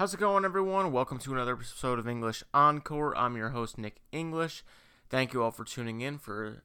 How's it going, everyone? Welcome to another episode of English Encore. I'm your host, Nick English. Thank you all for tuning in for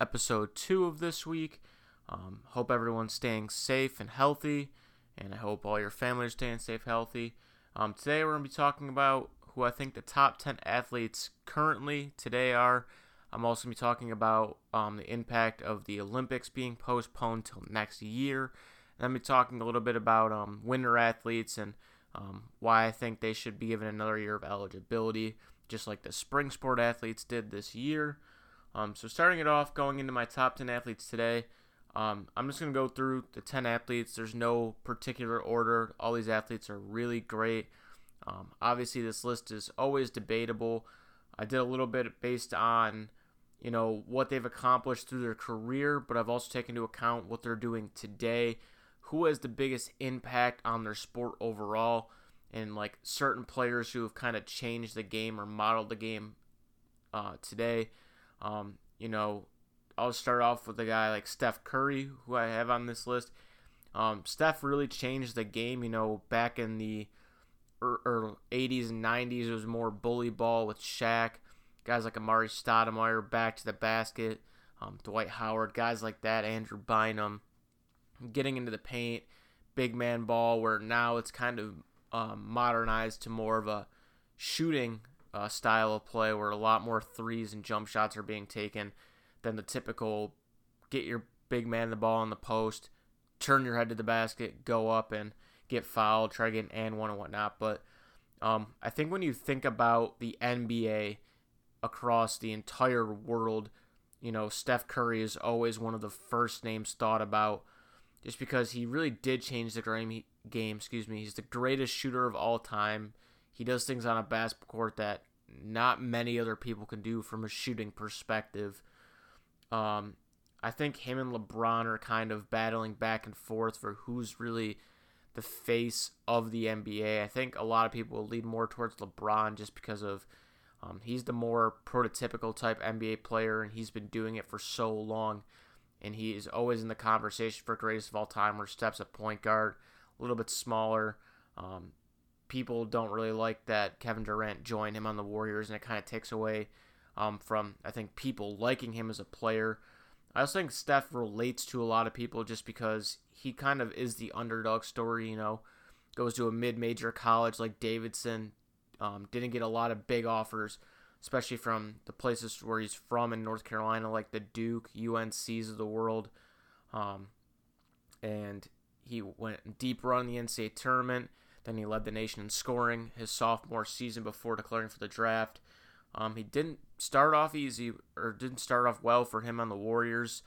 episode two of this week. Um, hope everyone's staying safe and healthy, and I hope all your family are staying safe, healthy. Um, today, we're going to be talking about who I think the top 10 athletes currently today are. I'm also going to be talking about um, the impact of the Olympics being postponed till next year. And I'm going to be talking a little bit about um, winter athletes and um, why I think they should be given another year of eligibility, just like the spring sport athletes did this year. Um, so, starting it off, going into my top 10 athletes today, um, I'm just going to go through the 10 athletes. There's no particular order. All these athletes are really great. Um, obviously, this list is always debatable. I did a little bit based on, you know, what they've accomplished through their career, but I've also taken into account what they're doing today who has the biggest impact on their sport overall and like certain players who have kind of changed the game or modeled the game uh, today. Um, you know, I'll start off with a guy like Steph Curry, who I have on this list. Um, Steph really changed the game. You know, back in the early 80s and 90s, it was more bully ball with Shaq. Guys like Amar'e Stoudemire, back to the basket. Um, Dwight Howard, guys like that, Andrew Bynum getting into the paint, big man ball, where now it's kind of um, modernized to more of a shooting uh, style of play where a lot more threes and jump shots are being taken than the typical get your big man the ball in the post, turn your head to the basket, go up and get fouled, try to get an and one and whatnot. But um, I think when you think about the NBA across the entire world, you know, Steph Curry is always one of the first names thought about just because he really did change the game. Game, excuse me. He's the greatest shooter of all time. He does things on a basketball court that not many other people can do from a shooting perspective. Um, I think him and LeBron are kind of battling back and forth for who's really the face of the NBA. I think a lot of people will lead more towards LeBron just because of um, he's the more prototypical type NBA player, and he's been doing it for so long and he is always in the conversation for greatest of all time. Where Steph's a point guard, a little bit smaller. Um, people don't really like that Kevin Durant joined him on the Warriors, and it kind of takes away um, from I think people liking him as a player. I also think Steph relates to a lot of people just because he kind of is the underdog story. You know, goes to a mid-major college like Davidson, um, didn't get a lot of big offers especially from the places where he's from in North Carolina, like the Duke, UNCs of the world. Um, and he went deep run in the NCAA tournament. Then he led the nation in scoring his sophomore season before declaring for the draft. Um, he didn't start off easy or didn't start off well for him on the Warriors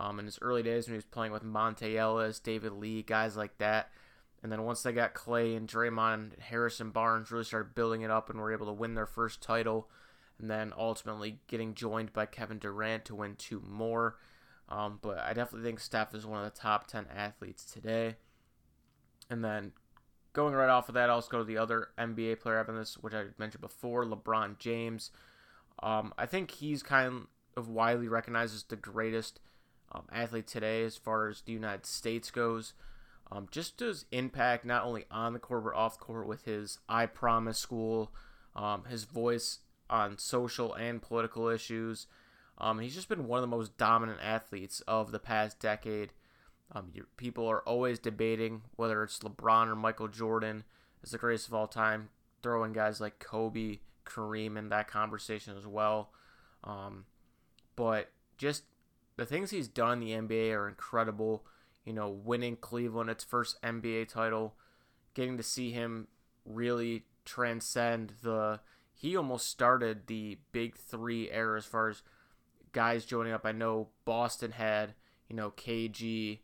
um, in his early days when he was playing with Monta Ellis, David Lee, guys like that. And then once they got Clay and Draymond Harrison Barnes really started building it up and were able to win their first title and then ultimately getting joined by Kevin Durant to win two more. Um, but I definitely think Steph is one of the top 10 athletes today. And then going right off of that, I'll also go to the other NBA player having this, which I mentioned before, LeBron James. Um, I think he's kind of widely recognized as the greatest um, athlete today as far as the United States goes. Um, just his impact, not only on the court but off the court, with his "I Promise" school, um, his voice on social and political issues. Um, he's just been one of the most dominant athletes of the past decade. Um, people are always debating whether it's LeBron or Michael Jordan is the greatest of all time, throwing guys like Kobe, Kareem in that conversation as well. Um, but just the things he's done in the NBA are incredible. You know, winning Cleveland its first NBA title, getting to see him really transcend the he almost started the big three era as far as guys joining up. I know Boston had, you know, KG,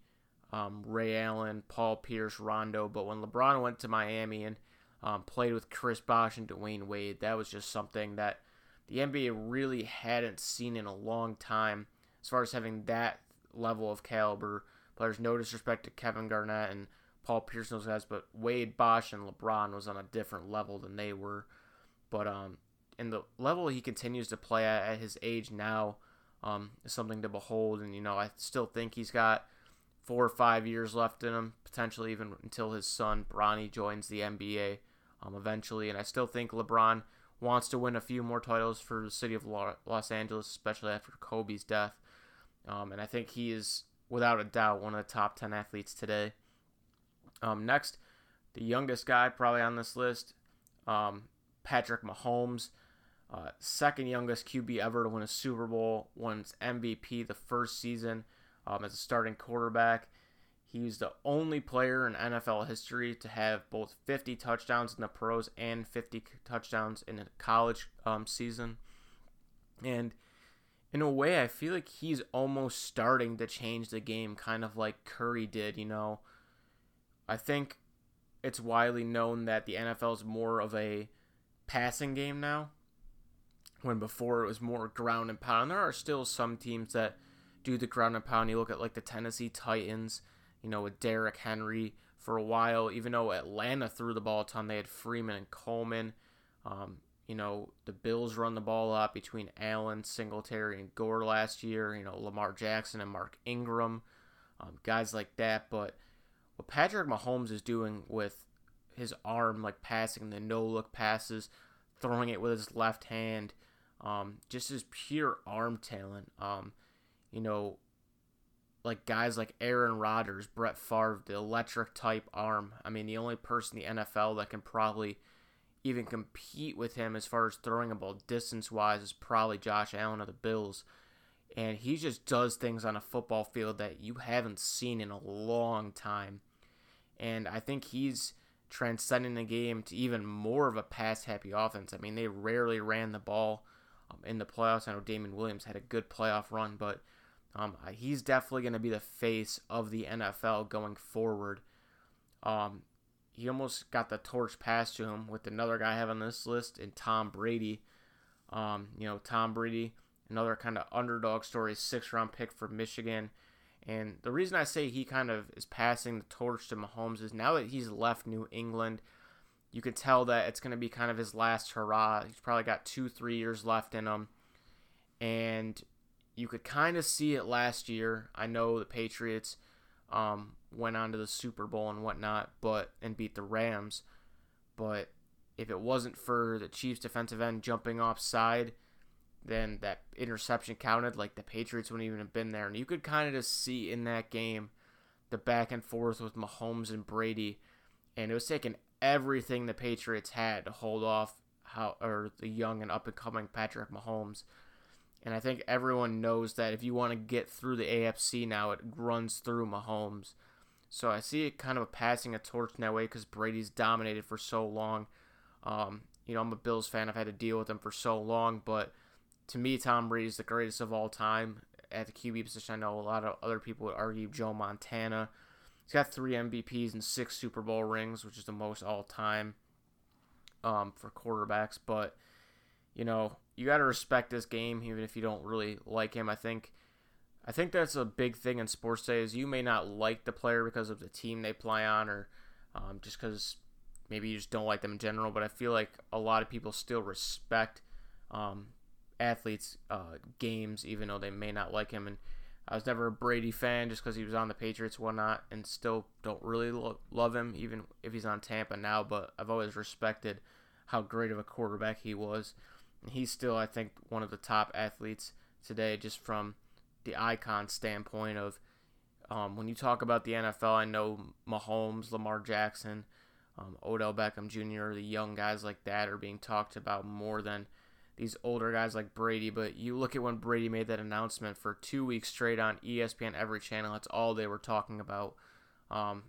um, Ray Allen, Paul Pierce, Rondo, but when LeBron went to Miami and um, played with Chris Bosh and Dwyane Wade, that was just something that the NBA really hadn't seen in a long time as far as having that level of caliber. There's no disrespect to Kevin Garnett and Paul Pierce those guys, but Wade, Bosh, and LeBron was on a different level than they were. But um, and the level he continues to play at, at his age now um, is something to behold. And you know, I still think he's got four or five years left in him, potentially even until his son Bronny joins the NBA um, eventually. And I still think LeBron wants to win a few more titles for the city of Los Angeles, especially after Kobe's death. Um, and I think he is, without a doubt, one of the top 10 athletes today. Um, next, the youngest guy probably on this list, um, Patrick Mahomes. Uh, second youngest QB ever to win a Super Bowl, won MVP the first season um, as a starting quarterback. He's the only player in NFL history to have both 50 touchdowns in the pros and 50 touchdowns in a college um, season. And in a way, I feel like he's almost starting to change the game, kind of like Curry did. You know, I think it's widely known that the NFL is more of a passing game now, when before it was more ground and pound. There are still some teams that do the ground and pound. You look at like the Tennessee Titans, you know, with Derrick Henry for a while. Even though Atlanta threw the ball a ton, they had Freeman and Coleman. Um, you know, the Bills run the ball up between Allen, Singletary, and Gore last year. You know, Lamar Jackson and Mark Ingram, um, guys like that. But what Patrick Mahomes is doing with his arm, like passing the no look passes, throwing it with his left hand, um, just his pure arm talent. Um, you know, like guys like Aaron Rodgers, Brett Favre, the electric type arm. I mean, the only person in the NFL that can probably even compete with him as far as throwing a ball distance wise is probably Josh Allen of the Bills. And he just does things on a football field that you haven't seen in a long time. And I think he's transcending the game to even more of a pass happy offense. I mean, they rarely ran the ball um, in the playoffs. I know Damien Williams had a good playoff run, but um, he's definitely going to be the face of the NFL going forward. Um, he almost got the torch passed to him with another guy having this list and Tom Brady. Um, you know, Tom Brady, another kind of underdog story, six round pick for Michigan. And the reason I say he kind of is passing the torch to Mahomes is now that he's left New England, you can tell that it's going to be kind of his last hurrah. He's probably got two, three years left in him. And you could kind of see it last year. I know the Patriots um, went on to the Super Bowl and whatnot, but and beat the Rams. But if it wasn't for the Chiefs defensive end jumping offside, then that interception counted. Like the Patriots wouldn't even have been there. And you could kind of just see in that game the back and forth with Mahomes and Brady. And it was taking everything the Patriots had to hold off how or the young and up and coming Patrick Mahomes. And I think everyone knows that if you want to get through the AFC now, it runs through Mahomes. So I see it kind of passing a torch in that way because Brady's dominated for so long. Um, you know, I'm a Bills fan. I've had to deal with him for so long, but to me, Tom Brady is the greatest of all time at the QB position. I know a lot of other people would argue Joe Montana. He's got three MVPs and six Super Bowl rings, which is the most all time um, for quarterbacks. But you know, you got to respect this game, even if you don't really like him. I think, I think that's a big thing in sports today. Is you may not like the player because of the team they play on, or um, just because maybe you just don't like them in general. But I feel like a lot of people still respect um, athletes' uh, games, even though they may not like him. And I was never a Brady fan just because he was on the Patriots, whatnot, and still don't really lo- love him, even if he's on Tampa now. But I've always respected how great of a quarterback he was he's still, I think, one of the top athletes today, just from the icon standpoint of um, when you talk about the NFL. I know Mahomes, Lamar Jackson, um, Odell Beckham Jr., the young guys like that are being talked about more than these older guys like Brady. But you look at when Brady made that announcement for two weeks straight on ESPN, every channel, that's all they were talking about. Um,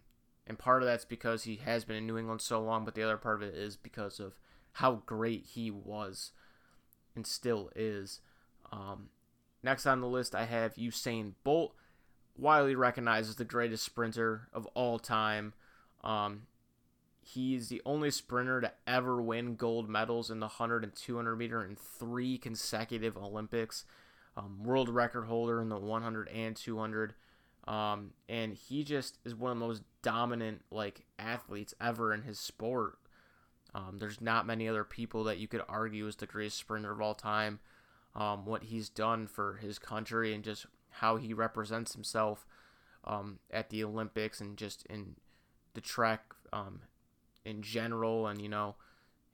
and part of that's because he has been in New England so long, but the other part of it is because of how great he was and still is. Um, next on the list, I have Usain Bolt, widely recognized as the greatest sprinter of all time. Um, he's the only sprinter to ever win gold medals in the 100 and 200 meter in three consecutive Olympics. Um, world record holder in the 100 and 200. Um, and he just is one of the most dominant like athletes ever in his sport. Um, there's not many other people that you could argue is the greatest sprinter of all time. Um, what he's done for his country and just how he represents himself um, at the Olympics and just in the track um, in general, and you know,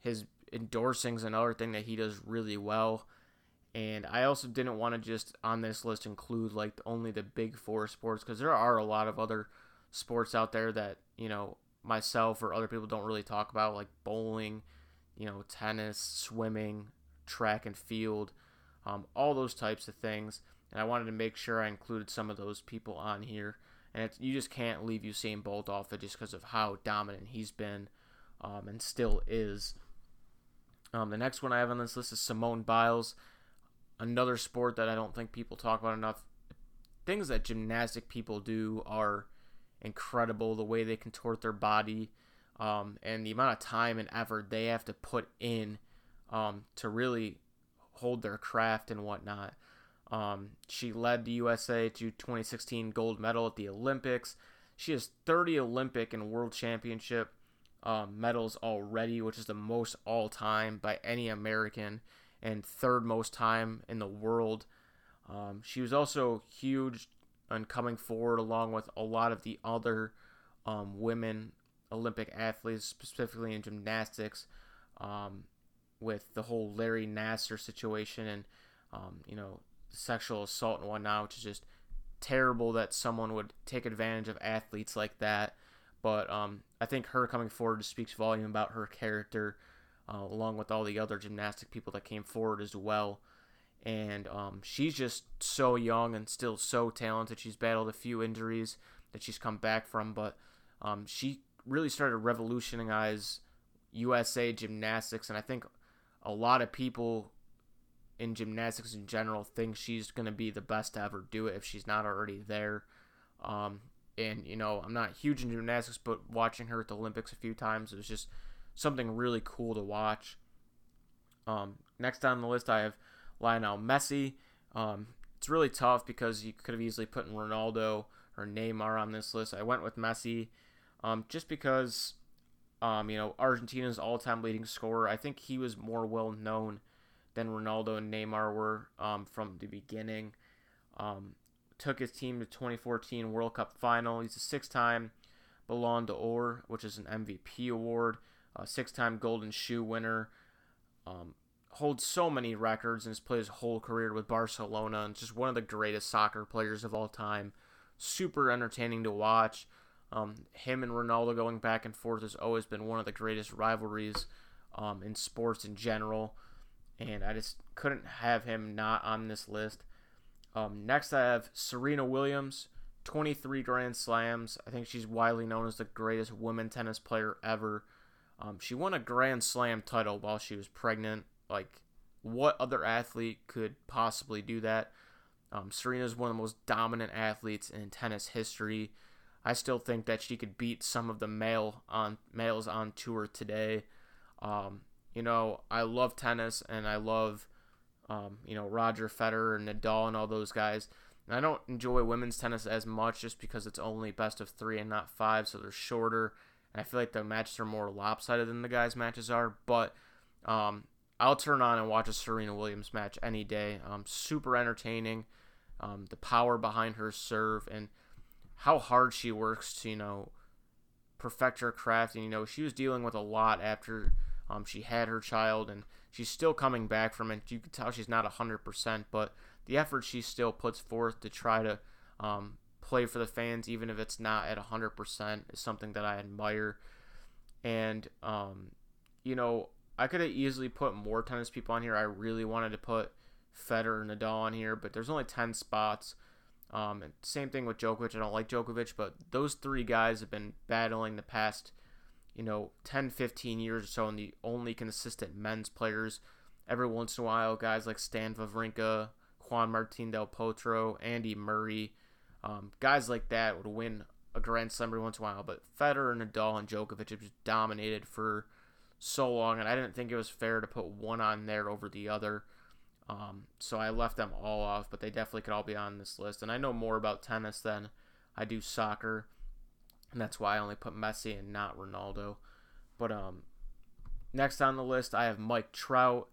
his endorsing's another thing that he does really well. And I also didn't want to just on this list include like only the big four sports because there are a lot of other sports out there that you know myself or other people don't really talk about, like bowling, you know, tennis, swimming, track and field, um, all those types of things. And I wanted to make sure I included some of those people on here. And you just can't leave Usain Bolt off it just because of how dominant he's been um, and still is. Um, the next one I have on this list is Simone Biles, another sport that I don't think people talk about enough. Things that gymnastic people do are incredible. The way they contort their body, um, and the amount of time and effort they have to put in um, to really hold their craft and whatnot. Um, she led the USA to 2016 gold medal at the Olympics. She has 30 Olympic and World Championship um, medals already, which is the most all time by any American and third most time in the world. Um, she was also huge and coming forward along with a lot of the other um, women Olympic athletes, specifically in gymnastics, um, with the whole Larry Nassar situation and um, you know sexual assault and whatnot, which is just terrible that someone would take advantage of athletes like that. But um, I think her coming forward speaks volume about her character, uh, along with all the other gymnastic people that came forward as well and um, she's just so young and still so talented. She's battled a few injuries that she's come back from, but um, she really started to revolutionize USA gymnastics, and I think a lot of people in gymnastics in general think she's going to be the best to ever do it if she's not already there. Um, and you know, I'm not huge in gymnastics, but watching her at the Olympics a few times, it was just something really cool to watch. Um, next on the list, I have Lionel Messi. Um, it's really tough because you could have easily put in Ronaldo or Neymar on this list. I went with Messi um, just because, um, you know, Argentina's all-time leading scorer. I think he was more well known than Ronaldo and Neymar were um, from the beginning. Took his team to 2014 World Cup final. He's a six-time Ballon d'Or, which is an MVP award, a six-time Golden Shoe winner. Um, holds so many records and has played his whole career with Barcelona and just one of the greatest soccer players of all time. Super entertaining to watch. Um, him and Ronaldo going back and forth has always been one of the greatest rivalries um, in sports in general. And I just couldn't have him not on this list. Um, next, I have Serena Williams, 23 Grand Slams. I think she's widely known as the greatest women tennis player ever. Um, she won a Grand Slam title while she was pregnant. Like, what other athlete could possibly do that? Um, Serena is one of the most dominant athletes in tennis history. I still think that she could beat some of the male on males on tour today. Um, you know, I love tennis and I love, um, you know, Roger Federer and Nadal and all those guys. And I don't enjoy women's tennis as much just because it's only best of three and not five, so they're shorter. And I feel like the matches are more lopsided than the guys' matches are. But um, I'll turn on and watch a Serena Williams match any day. Um, super entertaining. Um, the power behind her serve and how hard she works to you know perfect her craft. And you know she was dealing with a lot after um, she had her child, and she's still coming back from it. You can tell she's not hundred percent, but the effort she still puts forth to try to um, play for the fans, even if it's not at hundred percent, is something that I admire. And um, you know, I could have easily put more tennis people on here. I really wanted to put Federer and Nadal on here, but there's only 10 spots. Um, same thing with Djokovic. I don't like Djokovic, but those three guys have been battling the past, you know, 10, 15 years or so, and the only consistent men's players. Every once in a while, guys like Stan Wawrinka, Juan Martin Del Potro, Andy Murray, um, guys like that would win a Grand Slam every once in a while. But Federer, and Nadal, and Djokovic just dominated for – so long, and I didn't think it was fair to put one on there over the other. Um, so I left them all off, but they definitely could all be on this list. And I know more about tennis than I do soccer, and that's why I only put Messi and not Ronaldo. But um, next on the list, I have Mike Trout.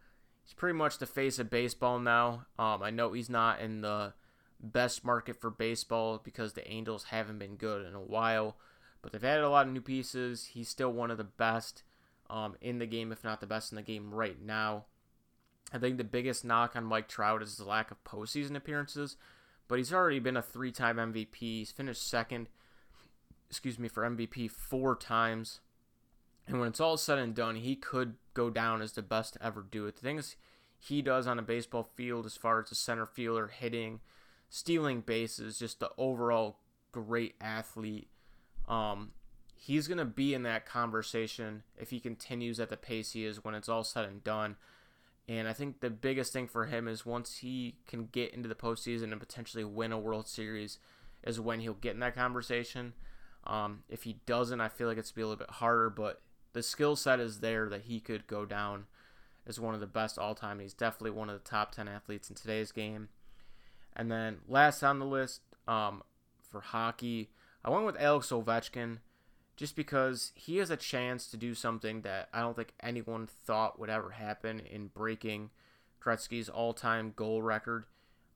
He's pretty much the face of baseball now. Um, I know he's not in the best market for baseball because the Angels haven't been good in a while, But they've added a lot of new pieces. He's still one of the best um, in the game, if not the best in the game right now. I think the biggest knock on Mike Trout is the lack of postseason appearances, but he's already been a three time MVP. He's finished second, excuse me, for MVP four times. And when it's all said and done, he could go down as the best to ever do it. The things he does on a baseball field, as far as the center fielder hitting, stealing bases, just the overall great athlete. Um, he's going to be in that conversation if he continues at the pace he is when it's all said and done. And I think the biggest thing for him is once he can get into the postseason and potentially win a World Series, is when he'll get in that conversation. Um, if he doesn't, I feel like it's be a little bit harder, but the skill set is there that he could go down as one of the best all time. He's definitely one of the top 10 athletes in today's game. And then last on the list um, for hockey, I went with Alex Ovechkin just because he has a chance to do something that I don't think anyone thought would ever happen in breaking Gretzky's all-time goal record.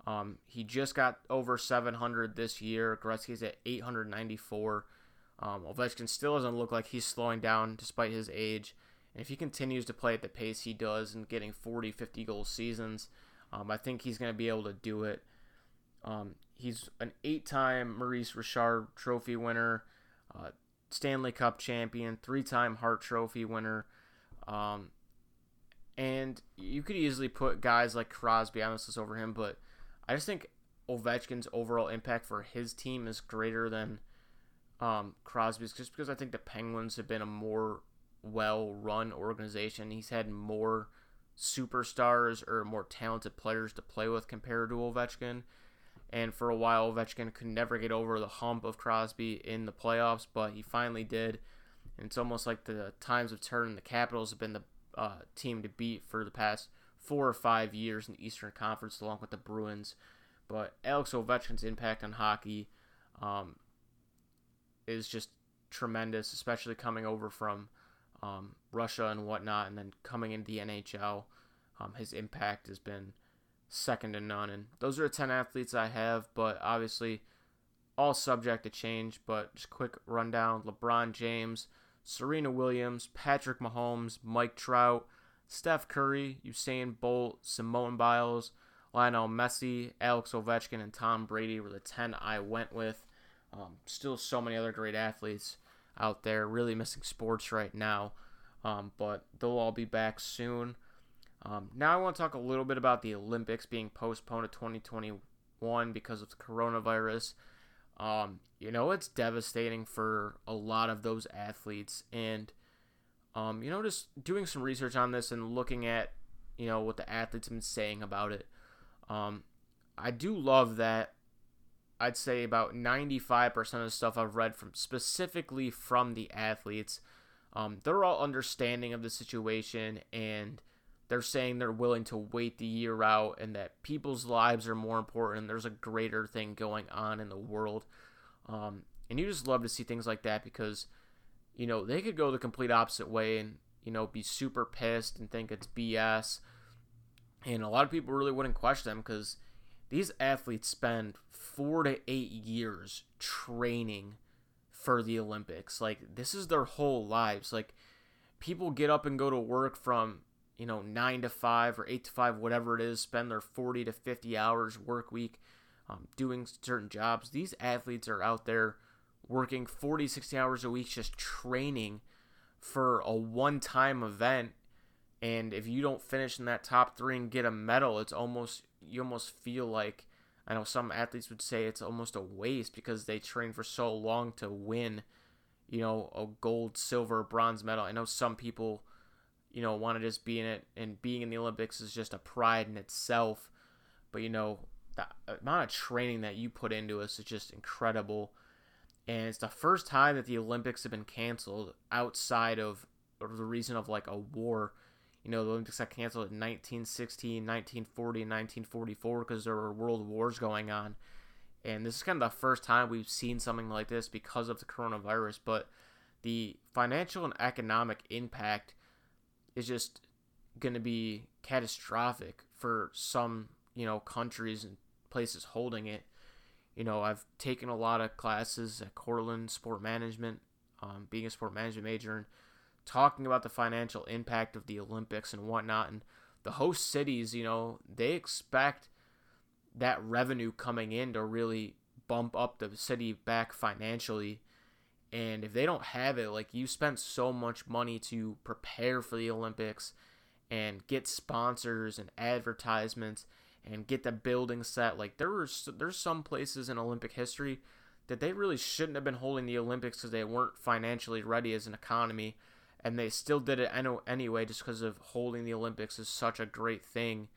Um, he just got over 700 this year. Gretzky's at 894. Um, Ovechkin still doesn't look like he's slowing down despite his age. And if he continues to play at the pace he does and getting 40, 50 goal seasons, um, I think he's going to be able to do it. Um, he's an eight-time Maurice Richard Trophy winner. Uh, Stanley Cup champion, three time Hart Trophy winner. Um, and you could easily put guys like Crosby on this list over him, but I just think Ovechkin's overall impact for his team is greater than um, Crosby's just because I think the Penguins have been a more well run organization. He's had more superstars or more talented players to play with compared to Ovechkin. And for a while, Ovechkin could never get over the hump of Crosby in the playoffs, but he finally did. And it's almost like the times have turned. The Capitals have been the uh, team to beat for the past four or five years in the Eastern Conference, along with the Bruins. But Alex Ovechkin's impact on hockey um, is just tremendous, especially coming over from um, Russia and whatnot, and then coming into the NHL. Um, his impact has been second to none. And those are the 10 athletes I have, but obviously all subject to change. But just quick rundown LeBron James, Serena Williams, Patrick Mahomes, Mike Trout, Steph Curry, Usain Bolt, Simone Biles, Lionel Messi, Alex Ovechkin, and Tom Brady were the 10 I went with. Um, still so many other great athletes out there, really missing sports right now. Um, but they'll all be back soon. Um, now I want to talk a little bit about the Olympics being postponed to 2021 because of the coronavirus. Um, you know, it's devastating for a lot of those athletes. And, um, you know, just doing some research on this and looking at, you know, what the athletes have been saying about it. Um, I do love that. I'd say about 95% of the stuff I've read from specifically from the athletes, um, they're all understanding of the situation and they're saying they're willing to wait the year out and that people's lives are more important there's a greater thing going on in the world. Um, and you just love to see things like that because, you know, they could go the complete opposite way and, you know, be super pissed and think it's BS. And a lot of people really wouldn't question them because these athletes spend four to eight years training for the Olympics. Like, this is their whole lives. Like, people get up and go to work from you know, nine to five or eight to five, whatever it is, spend their 40 to 50 hours work week um, doing certain jobs. These athletes are out there working 40, 60 hours a week just training for a one time event. And if you don't finish in that top three and get a medal, it's almost, you almost feel like, I know some athletes would say it's almost a waste because they train for so long to win, you know, a gold, silver, bronze medal. I know some people you know, want to just be in it, and being in the Olympics is just a pride in itself. But you know, the amount of training that you put into us is just incredible. And it's the first time that the Olympics have been canceled outside of the reason of like a war. You know, the Olympics got canceled in 1916, 1940, and 1944 because there were world wars going on. And this is kind of the first time we've seen something like this because of the coronavirus. But the financial and economic impact is just going to be catastrophic for some, you know, countries and places holding it. You know, I've taken a lot of classes at Cortland Sport Management um, being a sport management major and talking about the financial impact of the Olympics and whatnot. And the host cities, you know, they expect that revenue coming in to really bump up the city back financially. And if they don't have it, like you spent so much money to prepare for the Olympics and get sponsors and advertisements and get the building set. Like there were there's some places in Olympic history that they really shouldn't have been holding the Olympics because they weren't financially ready as an economy, and they still did it anyway just because of holding the Olympics is such a great thing.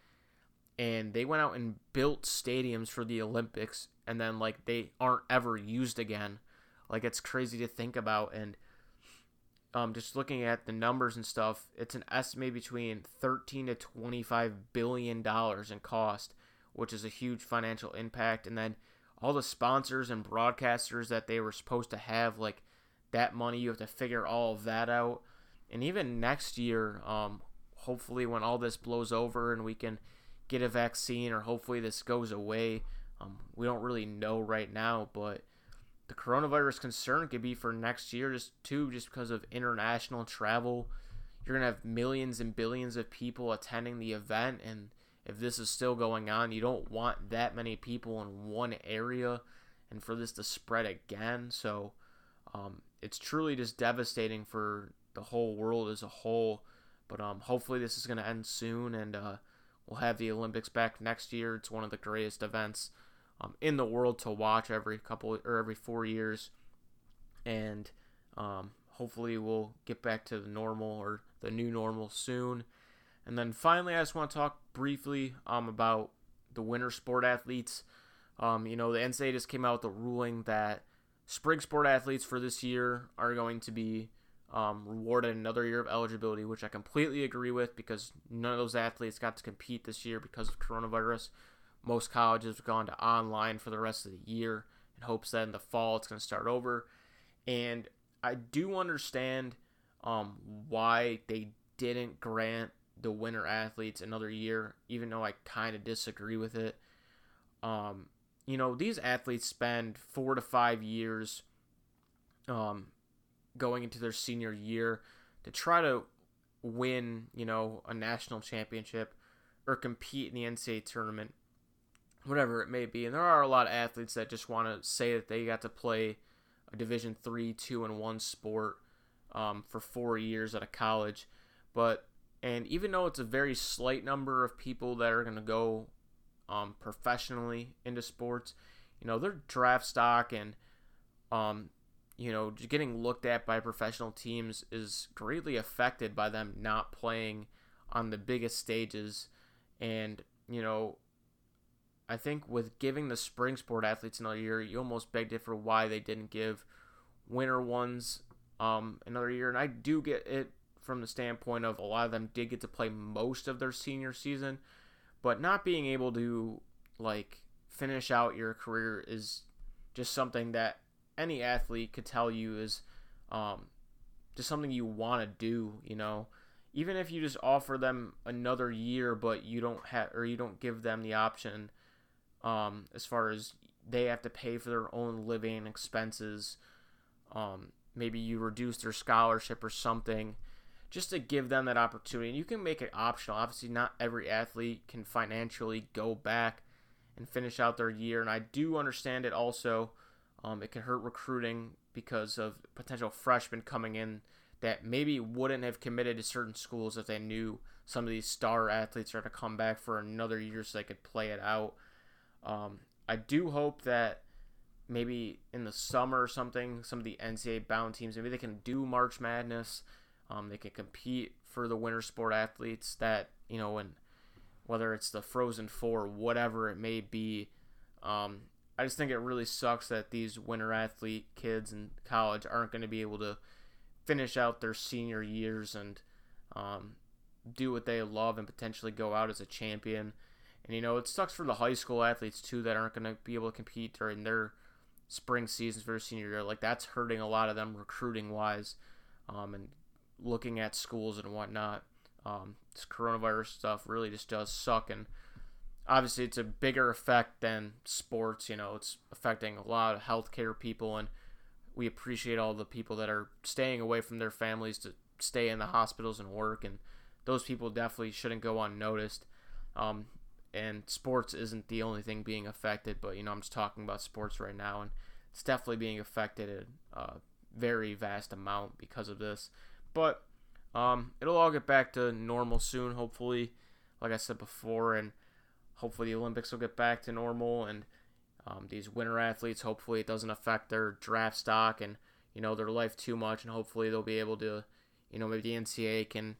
And they went out and built stadiums for the Olympics, and then like they aren't ever used again. Like it's crazy to think about, and um, just looking at the numbers and stuff, it's an estimate between 13 to 25 billion dollars in cost, which is a huge financial impact. And then all the sponsors and broadcasters that they were supposed to have, like that money, you have to figure all of that out. And even next year, um, hopefully when all this blows over and we can get a vaccine, or hopefully this goes away, um, we don't really know right now, but the coronavirus concern could be for next year, just too, just because of international travel. You're gonna have millions and billions of people attending the event, and if this is still going on, you don't want that many people in one area and for this to spread again. So um, it's truly just devastating for the whole world as a whole. But um, hopefully, this is to end soon and uh, we'll have the Olympics back next year. It's one of the greatest events um, in the world to watch every couple or every four years. And um, hopefully, we'll get back to the normal or the new normal soon. And then finally, I just want to talk briefly um, about the winter sport athletes. Um, you know, the NCAA just came out with a ruling that spring sport athletes for this year are going to be um, rewarded another year of eligibility, which I completely agree with because none of those athletes got to compete this year because of coronavirus. Most colleges have gone to online for the rest of the year in hopes that in the fall it's going to start over. And I do understand um, why they didn't grant the winter athletes another year, even though I kind of disagree with it. Um, you know, these athletes spend four to five years um, going into their senior year to try to win, you know, a national championship or compete in the NCAA tournament, whatever it may be. And there are a lot of athletes that just want to say that they got to play a Division three, two, and one sport um, for four years at a college, but and even though it's a very slight number of people that are going to go um, professionally into sports, you know, their draft stock and, um, you know, getting looked at by professional teams is greatly affected by them not playing on the biggest stages. And, you know, I think with giving the spring sport athletes another year, you almost begged it for why they didn't give winter ones um, another year. And I do get it from the standpoint of a lot of them did get to play most of their senior season, but not being able to like finish out your career is just something that any athlete could tell you is um, just something you want to do. You know, even if you just offer them another year, but you don't have or you don't give them the option um, as far as they have to pay for their own living expenses. Um, maybe you reduce their scholarship or something just to give them that opportunity. And you can make it optional. Obviously, not every athlete can financially go back and finish out their year. And I do understand it also. Um, it can hurt recruiting because of potential freshmen coming in that maybe wouldn't have committed to certain schools if they knew some of these star athletes are to come back for another year so they could play it out. Um, I do hope that maybe in the summer or something, some of the NCAA bound teams, maybe they can do March Madness um, they can compete for the winter sport athletes that you know, and whether it's the Frozen Four, whatever it may be. Um, I just think it really sucks that these winter athlete kids in college aren't going to be able to finish out their senior years and um, do what they love and potentially go out as a champion. And you know, it sucks for the high school athletes too that aren't going to be able to compete during their spring seasons for their senior year. Like that's hurting a lot of them recruiting wise, um, and looking at schools and whatnot. Um, this coronavirus stuff really just does suck, and obviously it's a bigger effect than sports. You know, it's affecting a lot of healthcare people, and we appreciate all the people that are staying away from their families to stay in the hospitals and work, and those people definitely shouldn't go unnoticed. Um, and sports isn't the only thing being affected, but you know I'm just talking about sports right now, and it's definitely being affected in a very vast amount because of this. But um, it'll all get back to normal soon, hopefully. Like I said before, and hopefully the Olympics will get back to normal, and um, these winter athletes, hopefully it doesn't affect their draft stock and you know their life too much, and hopefully they'll be able to, you know, maybe the NCAA can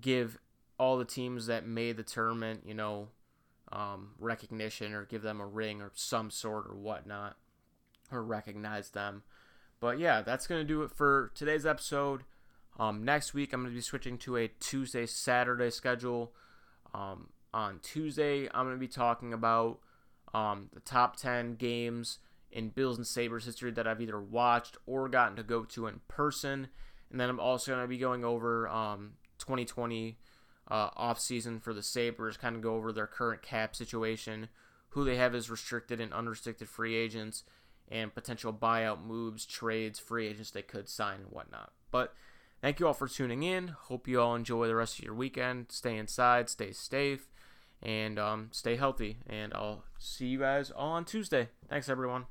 give all the teams that made the tournament, you know, um, recognition or give them a ring or some sort or whatnot, or recognize them. But yeah, that's gonna do it for today's episode. Um, next week, I'm gonna be switching to a Tuesday Saturday schedule. Um, on Tuesday, I'm gonna be talking about um, the top 10 games in Bills and Sabres history that I've either watched or gotten to go to in person. And then I'm also going to be going over um, 2020 uh, off season for the Sabres, kind of go over their current cap situation, who they have as restricted and unrestricted free agents, and potential buyout moves, trades, free agents they could sign and whatnot. But thank you all for tuning in. Hope you all enjoy the rest of your weekend. Stay inside, stay safe, and um, stay healthy. And I'll see you guys all on Tuesday. Thanks, everyone.